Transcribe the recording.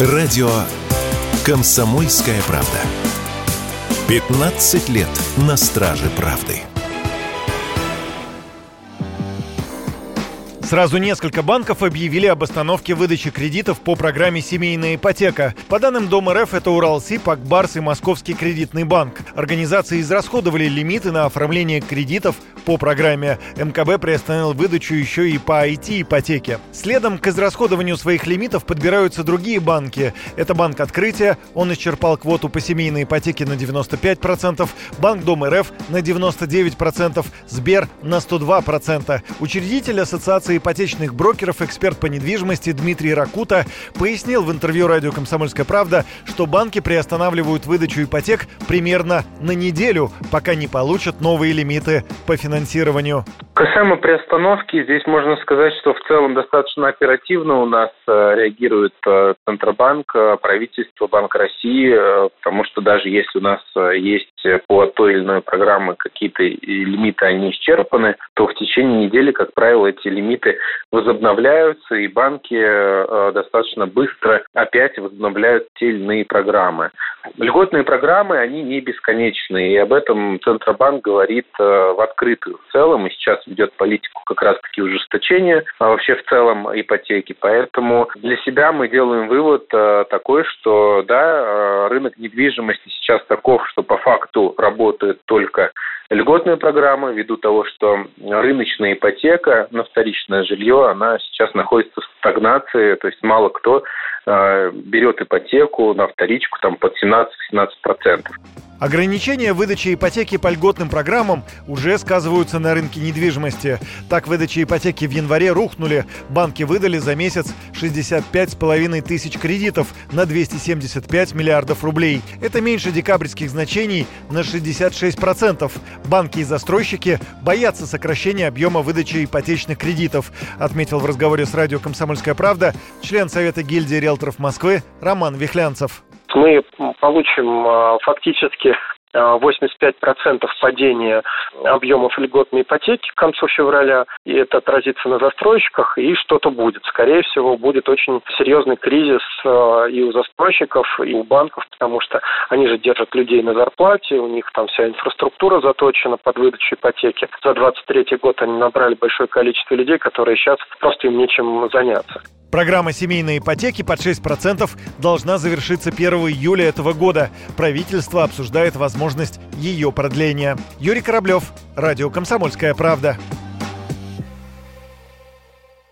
Радио «Комсомольская правда». 15 лет на страже правды. Сразу несколько банков объявили об остановке выдачи кредитов по программе «Семейная ипотека». По данным Дом РФ, это Уралсиб, Акбарс и Московский кредитный банк. Организации израсходовали лимиты на оформление кредитов по программе. МКБ приостановил выдачу еще и по IT-ипотеке. Следом к израсходованию своих лимитов подбираются другие банки. Это Банк Открытия, он исчерпал квоту по семейной ипотеке на 95%, Банк Дом РФ на 99%, Сбер на 102%. Учредитель Ассоциации ипотечных брокеров, эксперт по недвижимости Дмитрий Ракута пояснил в интервью радио «Комсомольская правда», что банки приостанавливают выдачу ипотек примерно на неделю, пока не получат новые лимиты по финансированию. Касаемо приостановки, здесь можно сказать, что в целом достаточно оперативно у нас э, реагирует э, Центробанк, э, правительство, Банк России, потому что даже если у нас есть по той или иной программе какие-то лимиты, они исчерпаны, то в течение недели, как правило, эти лимиты возобновляются, и банки достаточно быстро опять возобновляют те или иные программы. Льготные программы, они не бесконечные, и об этом Центробанк говорит в открытую в целом, и сейчас ведет политику как раз-таки ужесточения а вообще в целом ипотеки. Поэтому для себя мы делаем вывод э, такой, что да, э, рынок недвижимости сейчас таков, что по факту работает только льготная программа, ввиду того, что рыночная ипотека на вторичное жилье, она сейчас находится в стагнации, то есть мало кто э, берет ипотеку на вторичку там под 17-17%. Ограничения выдачи ипотеки по льготным программам уже сказываются на рынке недвижимости. Так, выдачи ипотеки в январе рухнули. Банки выдали за месяц 65,5 тысяч кредитов на 275 миллиардов рублей. Это меньше декабрьских значений на 66%. Банки и застройщики боятся сокращения объема выдачи ипотечных кредитов, отметил в разговоре с радио «Комсомольская правда» член Совета гильдии риэлторов Москвы Роман Вихлянцев мы получим а, фактически 85% падения объемов льготной ипотеки к концу февраля, и это отразится на застройщиках, и что-то будет. Скорее всего, будет очень серьезный кризис а, и у застройщиков, и у банков, потому что они же держат людей на зарплате, у них там вся инфраструктура заточена под выдачу ипотеки. За 23 год они набрали большое количество людей, которые сейчас просто им нечем заняться. Программа семейной ипотеки под 6% должна завершиться 1 июля этого года. Правительство обсуждает возможность ее продления. Юрий Кораблев, Радио «Комсомольская правда».